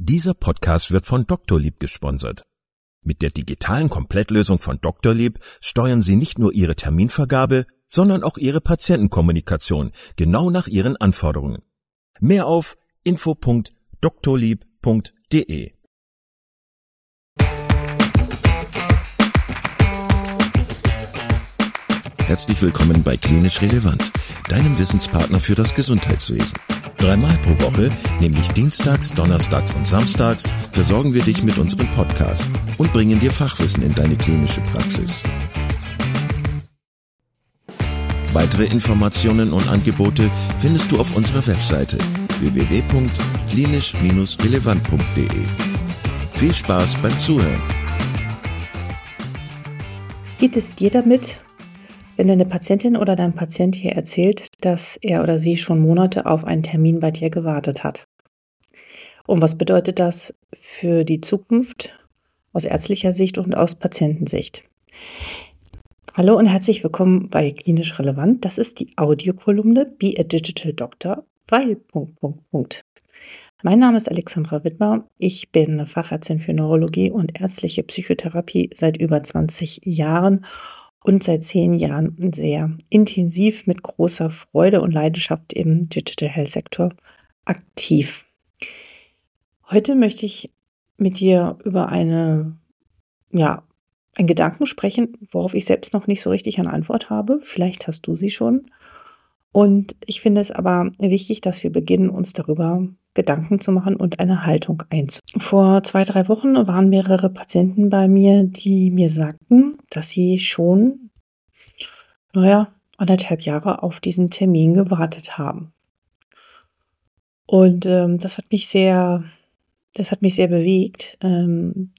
Dieser Podcast wird von Doktorlieb gesponsert. Mit der digitalen Komplettlösung von Doktorlieb steuern Sie nicht nur Ihre Terminvergabe, sondern auch Ihre Patientenkommunikation genau nach Ihren Anforderungen. Mehr auf info.doktorlieb.de Herzlich willkommen bei Klinisch Relevant, deinem Wissenspartner für das Gesundheitswesen. Dreimal pro Woche, nämlich Dienstags, Donnerstags und Samstags, versorgen wir dich mit unserem Podcast und bringen dir Fachwissen in deine klinische Praxis. Weitere Informationen und Angebote findest du auf unserer Webseite www.klinisch-relevant.de. Viel Spaß beim Zuhören. Geht es dir damit, wenn deine Patientin oder dein Patient hier erzählt, dass er oder sie schon Monate auf einen Termin bei dir gewartet hat. Und was bedeutet das für die Zukunft aus ärztlicher Sicht und aus Patientensicht? Hallo und herzlich willkommen bei Klinisch Relevant. Das ist die Audiokolumne Be a Digital Doctor, weil Punkt, Punkt, Punkt. Mein Name ist Alexandra Wittmer. Ich bin Fachärztin für Neurologie und ärztliche Psychotherapie seit über 20 Jahren und seit zehn Jahren sehr intensiv mit großer Freude und Leidenschaft im Digital Health Sektor aktiv. Heute möchte ich mit dir über eine, ja, einen Gedanken sprechen, worauf ich selbst noch nicht so richtig eine Antwort habe. Vielleicht hast du sie schon. Und ich finde es aber wichtig, dass wir beginnen, uns darüber Gedanken zu machen und eine Haltung einzunehmen. Vor zwei, drei Wochen waren mehrere Patienten bei mir, die mir sagten, dass sie schon, naja, anderthalb Jahre auf diesen Termin gewartet haben. Und ähm, das hat mich sehr, das hat mich sehr bewegt, ähm,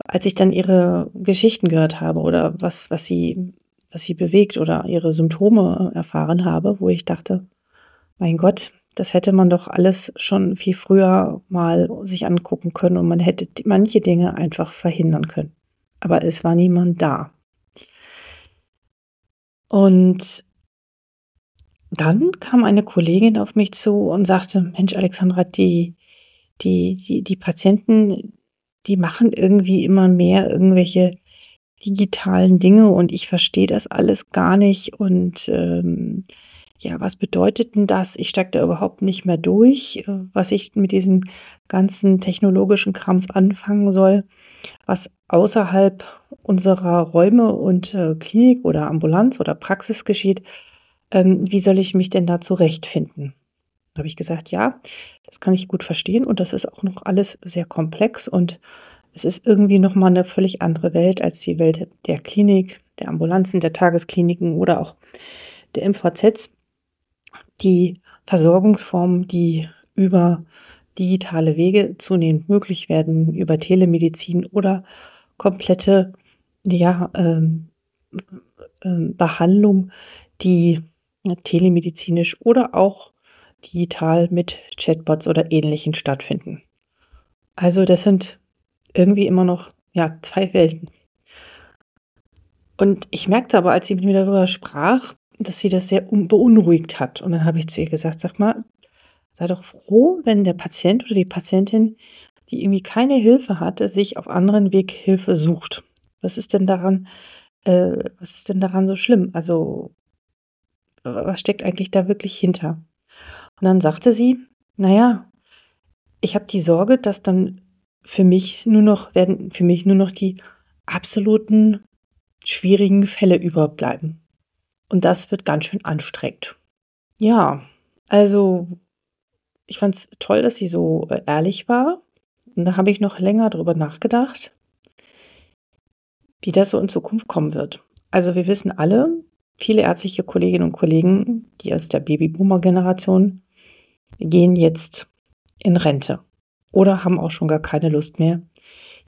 als ich dann ihre Geschichten gehört habe oder was, was sie, was sie bewegt oder ihre Symptome erfahren habe, wo ich dachte, mein Gott, das hätte man doch alles schon viel früher mal sich angucken können und man hätte manche Dinge einfach verhindern können. Aber es war niemand da. Und dann kam eine Kollegin auf mich zu und sagte, Mensch, Alexandra, die, die, die, die Patienten, die machen irgendwie immer mehr irgendwelche digitalen Dinge und ich verstehe das alles gar nicht und ähm, ja, was bedeutet denn das? Ich steige da überhaupt nicht mehr durch, äh, was ich mit diesem ganzen technologischen Krams anfangen soll, was außerhalb unserer Räume und äh, Klinik oder Ambulanz oder Praxis geschieht. Ähm, wie soll ich mich denn da zurechtfinden? Da habe ich gesagt, ja, das kann ich gut verstehen und das ist auch noch alles sehr komplex und es ist irgendwie nochmal eine völlig andere Welt als die Welt der Klinik, der Ambulanzen, der Tageskliniken oder auch der MVZs die Versorgungsformen, die über digitale Wege zunehmend möglich werden, über Telemedizin oder komplette ja, ähm, ähm, Behandlung, die telemedizinisch oder auch digital mit Chatbots oder ähnlichen stattfinden. Also das sind irgendwie immer noch ja, zwei Welten. Und ich merkte aber, als sie mit mir darüber sprach, dass sie das sehr beunruhigt hat. Und dann habe ich zu ihr gesagt, sag mal, sei doch froh, wenn der Patient oder die Patientin, die irgendwie keine Hilfe hatte, sich auf anderen Weg Hilfe sucht. Was ist denn daran, äh, was ist denn daran so schlimm? Also, was steckt eigentlich da wirklich hinter? Und dann sagte sie, naja, ich habe die Sorge, dass dann für mich nur noch, werden für mich nur noch die absoluten schwierigen Fälle überbleiben. Und das wird ganz schön anstrengend. Ja, also ich fand es toll, dass sie so äh, ehrlich war. Und da habe ich noch länger drüber nachgedacht, wie das so in Zukunft kommen wird. Also wir wissen alle, viele ärztliche Kolleginnen und Kollegen, die aus der Babyboomer-Generation gehen jetzt in Rente oder haben auch schon gar keine Lust mehr,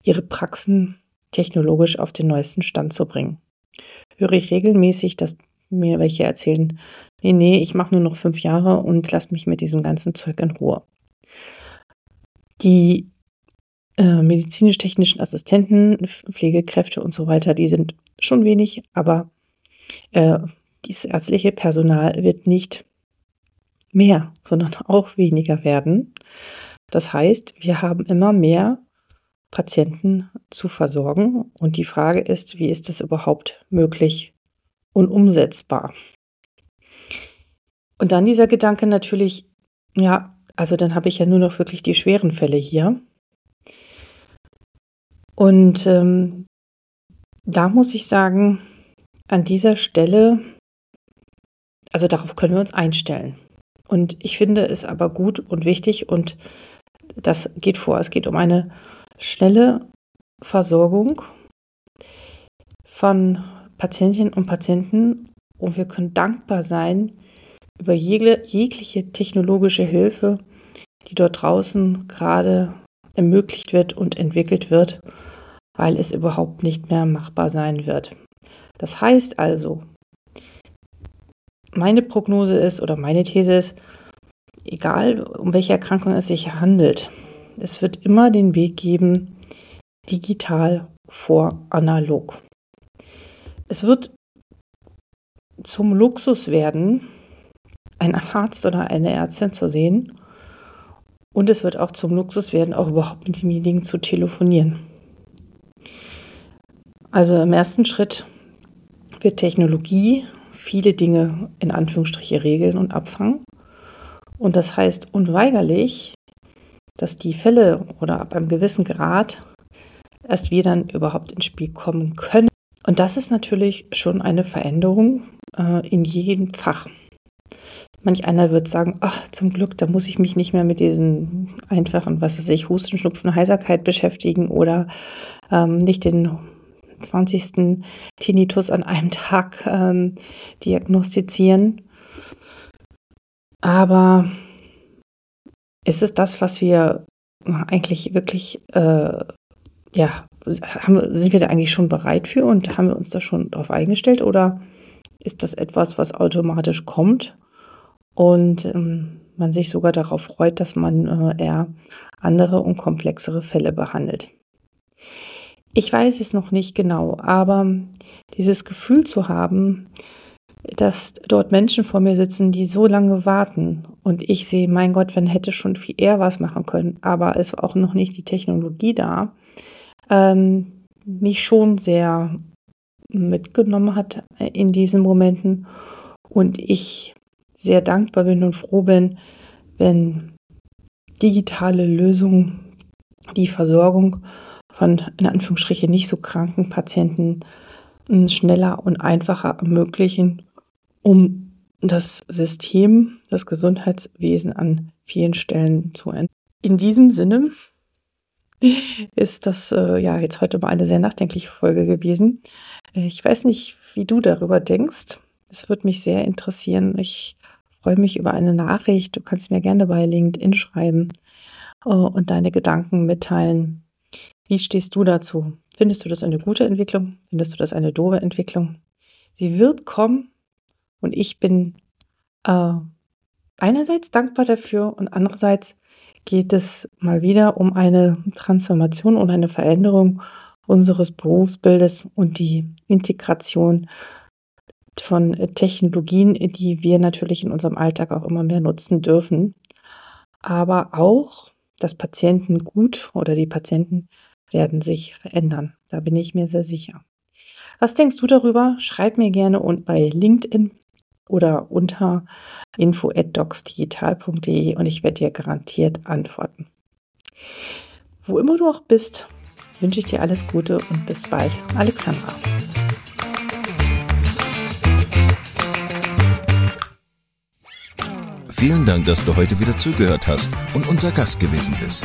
ihre Praxen technologisch auf den neuesten Stand zu bringen. Höre ich regelmäßig, dass mir welche erzählen, nee, nee, ich mache nur noch fünf Jahre und lass mich mit diesem ganzen Zeug in Ruhe. Die äh, medizinisch-technischen Assistenten, Pflegekräfte und so weiter, die sind schon wenig, aber äh, dieses ärztliche Personal wird nicht mehr, sondern auch weniger werden. Das heißt, wir haben immer mehr Patienten zu versorgen und die Frage ist, wie ist das überhaupt möglich und umsetzbar? Und dann dieser Gedanke natürlich, ja, also dann habe ich ja nur noch wirklich die schweren Fälle hier. Und ähm, da muss ich sagen, an dieser Stelle, also darauf können wir uns einstellen. Und ich finde es aber gut und wichtig und das geht vor. Es geht um eine schnelle Versorgung von Patientinnen und Patienten und wir können dankbar sein über jegliche technologische Hilfe, die dort draußen gerade ermöglicht wird und entwickelt wird, weil es überhaupt nicht mehr machbar sein wird. Das heißt also, meine Prognose ist oder meine These ist, egal um welche Erkrankung es sich handelt, es wird immer den Weg geben, digital vor analog. Es wird zum Luxus werden, einen Arzt oder eine Ärztin zu sehen. Und es wird auch zum Luxus werden, auch überhaupt mit demjenigen zu telefonieren. Also im ersten Schritt wird Technologie viele Dinge in Anführungsstriche regeln und abfangen. Und das heißt unweigerlich, dass die Fälle oder ab einem gewissen Grad erst wir dann überhaupt ins Spiel kommen können. Und das ist natürlich schon eine Veränderung äh, in jedem Fach. Manch einer wird sagen, ach, zum Glück, da muss ich mich nicht mehr mit diesen einfachen, was weiß ich, Husten, Schnupfen, Heiserkeit beschäftigen oder ähm, nicht den 20. Tinnitus an einem Tag ähm, diagnostizieren. Aber ist es das, was wir eigentlich wirklich, äh, ja, haben, sind wir da eigentlich schon bereit für und haben wir uns da schon darauf eingestellt oder ist das etwas, was automatisch kommt und ähm, man sich sogar darauf freut, dass man äh, eher andere und komplexere Fälle behandelt? Ich weiß es noch nicht genau, aber dieses Gefühl zu haben, dass dort Menschen vor mir sitzen, die so lange warten und ich sehe, mein Gott, wenn hätte schon viel eher was machen können, aber es war auch noch nicht die Technologie da, ähm, mich schon sehr mitgenommen hat in diesen Momenten und ich sehr dankbar bin und froh bin, wenn digitale Lösungen die Versorgung von in Anführungsstrichen nicht so kranken Patienten hm, schneller und einfacher ermöglichen, um das System, das Gesundheitswesen an vielen Stellen zu ändern. In diesem Sinne ist das äh, ja jetzt heute mal eine sehr nachdenkliche Folge gewesen. Äh, ich weiß nicht, wie du darüber denkst. Es würde mich sehr interessieren. Ich freue mich über eine Nachricht. Du kannst mir gerne bei LinkedIn schreiben äh, und deine Gedanken mitteilen. Wie stehst du dazu? Findest du das eine gute Entwicklung? Findest du das eine doofe Entwicklung? Sie wird kommen und ich bin äh, einerseits dankbar dafür und andererseits geht es mal wieder um eine Transformation und eine Veränderung unseres Berufsbildes und die Integration von Technologien, die wir natürlich in unserem Alltag auch immer mehr nutzen dürfen, aber auch das Patientengut oder die Patienten werden sich verändern. Da bin ich mir sehr sicher. Was denkst du darüber? Schreib mir gerne und bei LinkedIn oder unter info@docsdigital.de und ich werde dir garantiert antworten. Wo immer du auch bist, wünsche ich dir alles Gute und bis bald. Alexandra. Vielen Dank, dass du heute wieder zugehört hast und unser Gast gewesen bist.